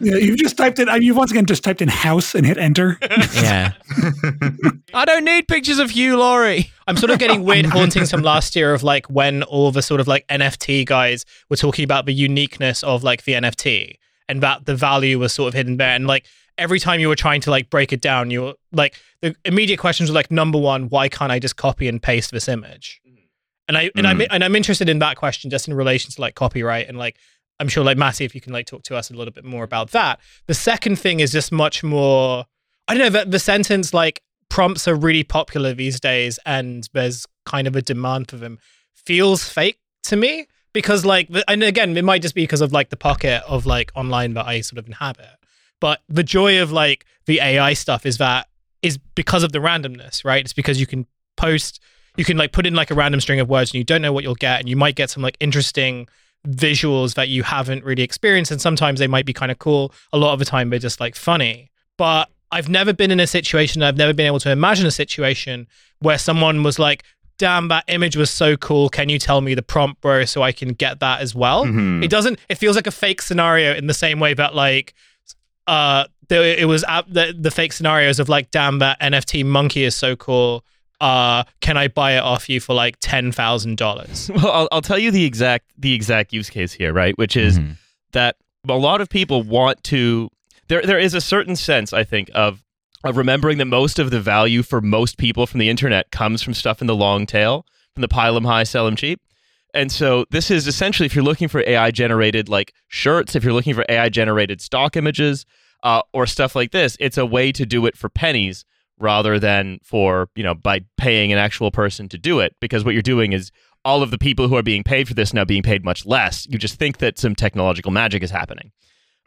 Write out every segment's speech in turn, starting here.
Yeah, you've just typed in. uh, You've once again just typed in house and hit enter. Yeah. I don't need pictures of Hugh Laurie. I'm sort of getting weird hauntings from last year of like when all the sort of like NFT guys were talking about the uniqueness of like the NFT and that the value was sort of hidden there. And like every time you were trying to like break it down, you were like the immediate questions were like number one, why can't I just copy and paste this image? And I and I'm and I'm interested in that question just in relation to like copyright and like I'm sure like Matty, if you can like talk to us a little bit more about that. The second thing is just much more I don't know, the, the sentence like prompts are really popular these days and there's kind of a demand for them feels fake to me because like and again it might just be because of like the pocket of like online that I sort of inhabit but the joy of like the AI stuff is that is because of the randomness right it's because you can post you can like put in like a random string of words and you don't know what you'll get and you might get some like interesting visuals that you haven't really experienced and sometimes they might be kind of cool a lot of the time they're just like funny but I've never been in a situation, I've never been able to imagine a situation where someone was like, damn, that image was so cool. Can you tell me the prompt, bro, so I can get that as well? Mhm. It doesn't, it feels like a fake scenario in the same way that like, uh, it was at the, the fake scenarios of like, damn, that NFT monkey is so cool. Uh, can I buy it off you for like $10,000? Well, I'll, I'll tell you the exact the exact use case here, right? Which is Mhm. that a lot of people want to. There, there is a certain sense, I think, of of remembering that most of the value for most people from the internet comes from stuff in the long tail, from the pile pile 'em high, sell sell 'em cheap. And so this is essentially if you're looking for AI generated like shirts, if you're looking for AI generated stock images, uh, or stuff like this, it's a way to do it for pennies rather than for you know by paying an actual person to do it. Because what you're doing is all of the people who are being paid for this now being paid much less. You just think that some technological magic is happening.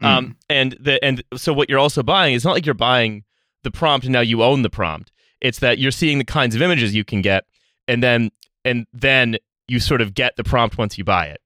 Um, and the and so what you're also buying is not like you're buying the prompt and now you own the prompt. It's that you're seeing the kinds of images you can get, and then and then you sort of get the prompt once you buy it.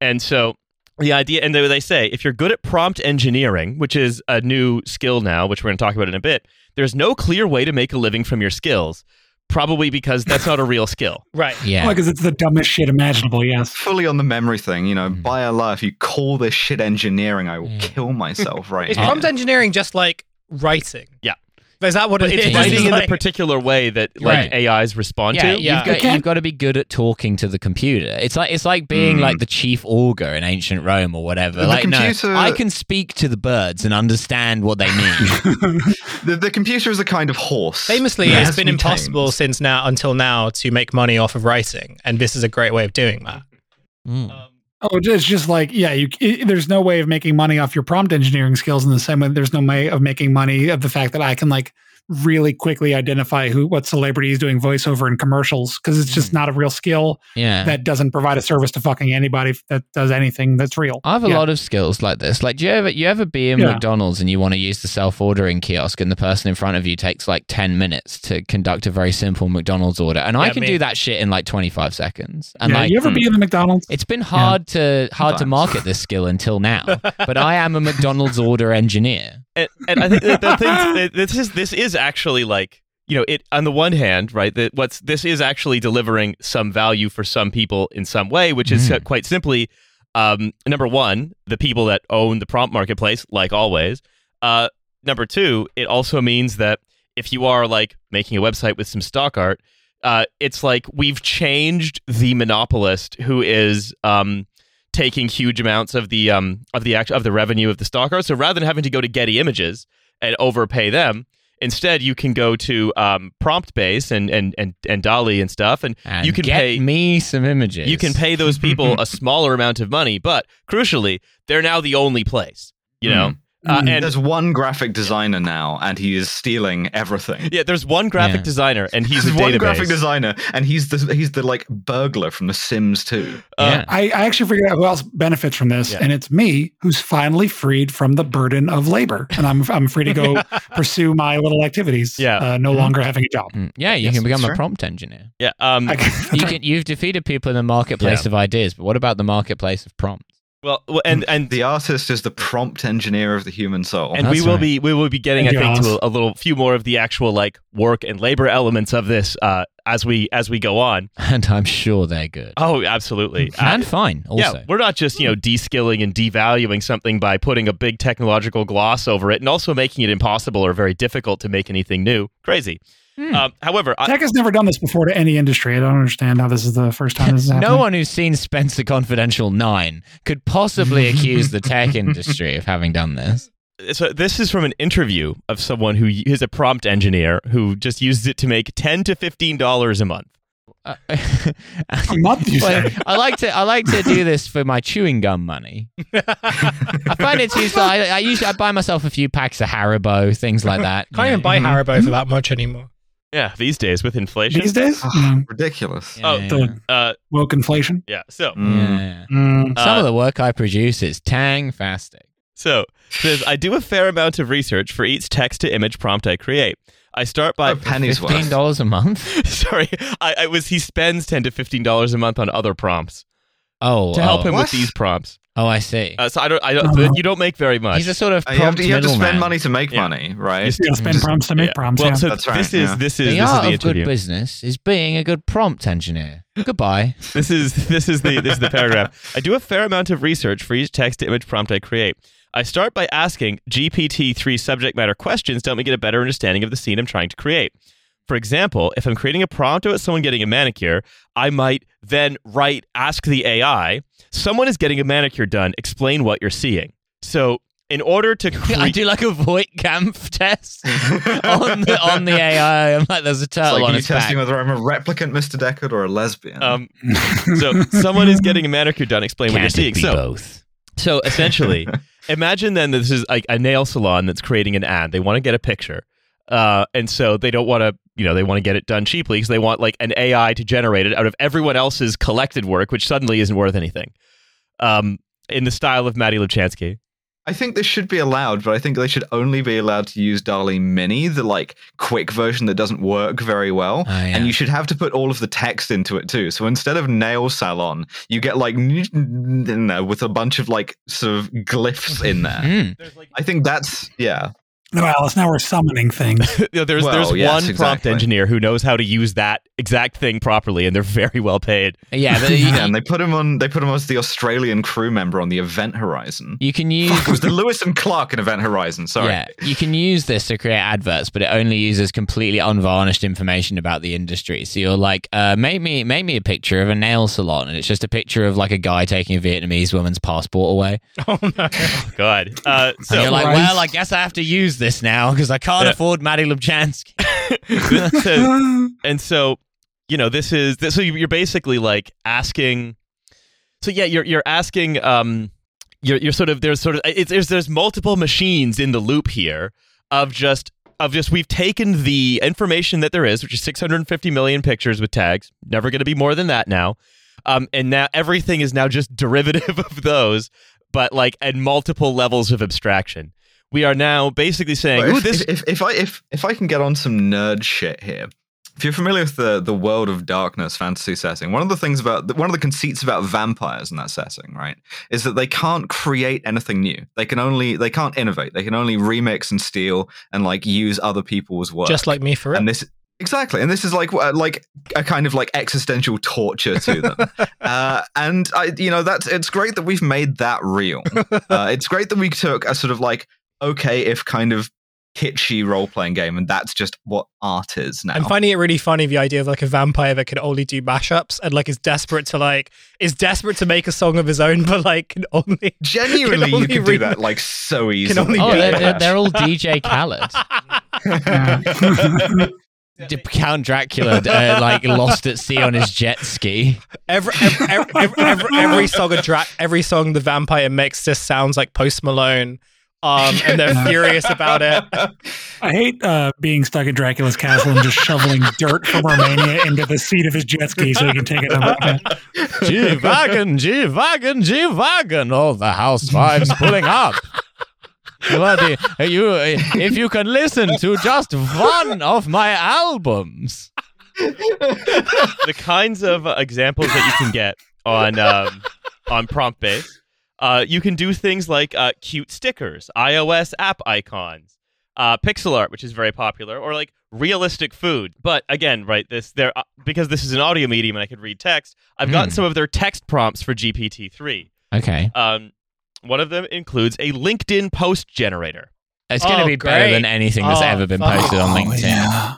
And so the idea, and they, they say, if you're good at prompt engineering, which is a new skill now, which we're going to talk about in a bit, there's no clear way to make a living from your skills. Probably because that's not a real skill. right. Yeah. because it's the dumbest shit imaginable. Yes. Fully on the memory thing, you know, Mm. by Allah, if you call this shit engineering, I will Mm. kill myself right Is prompt engineering just like writing? Yeah. Is that what it It's is? writing in Like- the particular way that like Right. AIs respond yeah, to. yeah. You've, got, It you've got to be good at talking to the computer. It's like it's like being Mm. like the chief augur in ancient Rome or whatever. The like computer- no, I can speak to the birds and understand what they mean. The, the computer is a kind of horse. Famously, that it's has been impossible tamed. since now until now to make money off of writing, and this is a great way of doing that. Mm. Oh, it's just like yeah. You it, there's no way of making money off your prompt engineering skills in the same way. There's no way of making money of the fact that I can like really quickly identify who what celebrity is doing voiceover in commercials because it's just mm. not a real skill Yeah. that doesn't provide a service to fucking anybody that does anything that's real. I have a Yeah. lot of skills like this. Like, do you ever you ever be in Yeah. McDonald's and you want to use the self ordering kiosk, and the person in front of you takes like ten minutes to conduct a very simple McDonald's order, and I can do that shit in like twenty five seconds. And yeah, like, you ever be hmm. in the McDonald's? it's been hard to hard to market this skill until now, but I am a McDonald's order engineer. And, and I think thing that this is this is actually like you know it on the one hand right that what's this is actually delivering some value for some people in some way which is Mm. quite simply um, number one the people that own the prompt marketplace like always uh, number two it also means that if you are like making a website with some stock art uh, it's like we've changed the monopolist who is um, taking huge amounts of the um of the act of the revenue of the stock art. So rather than having to go to Getty Images and overpay them, instead you can go to um, PromptBase and and and and DALL-E and stuff, and, And you can get pay me some images. you can pay those people a smaller amount of money, but crucially, they're now the only place. You know, uh, Mm. and There's one graphic designer now, and he is stealing everything. yeah, there's one graphic Yeah. designer, and he's a one database. graphic designer, and he's the he's the like burglar from The Sims 2. Uh, Yeah. I, I actually figured out who else benefits from this, Yeah. and it's me who's finally freed from the burden of labor, and I'm I'm free to go pursue my little activities. Yeah. uh, no Mhm. longer having a job. Mm, Yeah, you Yes, can become a true. prompt engineer. yeah. Um, You can, you've defeated people in the marketplace Yeah. of ideas, but what about the marketplace of prompts? Well, well, and and The artist is the prompt engineer of the human soul. and we will right. be we will be getting I think to a, a little few more of the actual like work and labor elements of this uh as we as we go on. And I'm sure they're good. Oh, absolutely. and fine, also. Yeah, we're not just you know de-skilling and devaluing something by putting a big technological gloss over it, and also making it impossible or very difficult to make anything new. Crazy. Hmm. Um, however, I, Tech has never done this before to any industry. I don't understand how this is the first time this is happening. no one who's seen Spenser Confidential 9 could possibly accuse the tech industry of having done this. So this is from an interview of someone who is a prompt engineer who just uses it to make ten to fifteen dollars a month. Uh, A month, you Well, say? I like to I like to do this for my chewing gum money. I find it's useful. I, I usually I buy myself a few packs of Haribo, things like that. Can't you even know. buy Mhm. Haribo for that much anymore. Yeah, these days with inflation. These days? Yeah. ridiculous. Oh, Yeah. The Uh, woke inflation. yeah. So, Mm. Yeah. Mm. Some Uh, of the work I produce is Tangfastic. So says I do a fair amount of research for each text to image prompt I create. I start by Oh, pennies Fifteen worth. dollars a month. sorry, I, I was he spends ten to fifteen dollars a month on other prompts Oh, to help oh. him What? with these prompts. Oh, I see. Uh, so I don't, I don't, Uh-huh. you don't make very much. He's a sort of Uh, you have prompt to, you have to spend middleman. money to make Yeah. money, right? Yes. You gotta spend prompts to make Yeah. prompts. Well, yeah. so That's right, this is yeah. this is The this is art the of good business is being a good prompt engineer. Goodbye. This is this is the this is the paragraph. I do a fair amount of research for each text to image prompt I create. I start by asking GPT-3 subject matter questions to help me get a better understanding of the scene I'm trying to create. For example, if I'm creating a prompt about someone getting a manicure, I might then write ask the AI, someone is getting a manicure done, explain what you're seeing. So in order to I do like a Voight-Kampf test on the on the AI. I'm like, there's a It's turtle like on you its back. testing whether I'm a replicant Mr. Deckard or a lesbian. um, so someone is getting a manicure done, explain what you're Can't seeing. it be So both? So essentially, imagine then this is like a nail salon that's creating an ad. They want to get a picture. Uh, and so they don't want to, you know, they want to get it done cheaply because they want like an AI to generate it out of everyone else's collected work, which suddenly isn't worth anything. Um, in the style of Maddie Lubchansky. I think this should be allowed, but I think they should only be allowed to use DALL-E Mini, the like quick version that doesn't work very well. Oh, yeah. And you should have to put all of the text into it too. So instead of nail salon, you get like no, with a bunch of like sort of glyphs in there. Mm. I think that's yeah. No, Alice, now we're summoning things. You know, there's Well, there's yes, one prompt engineer who knows how to use that exact thing properly, and they're very well paid. Yeah, but Yeah, and they put him on. They put him as the Australian crew member on the Event Horizon. you can use Fuck, it was the Lewis and Clark in Event Horizon. Sorry. Yeah, you can use this to create adverts, but it only uses completely unvarnished information about the industry. So you're like, uh, make me make me a picture of a nail salon, and it's just a picture of like a guy taking a Vietnamese woman's passport away. Oh no. God. Uh, And so you're like, well, I guess I have to use this now because I can't Yeah. afford Maddie Lubchansky. this says- and so you know this is this, so you're basically like asking so yeah you're you're asking um you're you're sort of there's sort of it's there's there's multiple machines in the loop here of just of just we've taken the information that there is which is 650 million pictures with tags never going to be more than that now um and now everything is now just derivative of those but like at multiple levels of abstraction we are now basically saying Well, if, this if, if, if I if if I can get on some nerd shit here, if you're familiar with the the world of darkness fantasy setting, one of the things about one of the conceits about vampires in that setting, right, is that they can't create anything new. They can only they can't innovate. They can only remix and steal and like use other people's work. Just like me for it. and this exactly and this is like like a kind of like existential torture to them uh, and i you know that's it's great that we've made that real uh, it's great that we took a sort of like okay if kind of kitschy role-playing game and that's just what art is now I'm finding it really funny the idea of like a vampire that can only do mashups and like is desperate to like is desperate to make a song of his own, but like can only genuinely you only could do re- that like so easily only Oh, Yeah, they're, they're, they're all DJ Khaled. Count Dracula, uh, like lost at sea on his jet ski. every every, every, every, every, every song a dra- every song the vampire makes just sounds like Post Malone. Um, and they're furious about it. I hate uh, being stuck in Dracula's castle and just shoveling dirt from Romania into the seat of his jet ski so he can take it over. G-Wagon, G-Wagon, G-Wagon. All the housewives pulling up. Bloody, you, if you can listen to just one of my albums. the kinds of uh, examples that you can get on um, on PromptBase. Uh, you can do things like uh, cute stickers, iOS app icons, uh, pixel art, which is very popular, or like realistic food. But again, right, this there uh, because this is an audio medium and I could read text. I've gotten Hmm. some of their text prompts for GPT three. Okay. Um, one of them includes a LinkedIn post generator. It's going to Oh, be better great. than anything that's Oh, ever been fuck. posted on Oh, LinkedIn. yeah.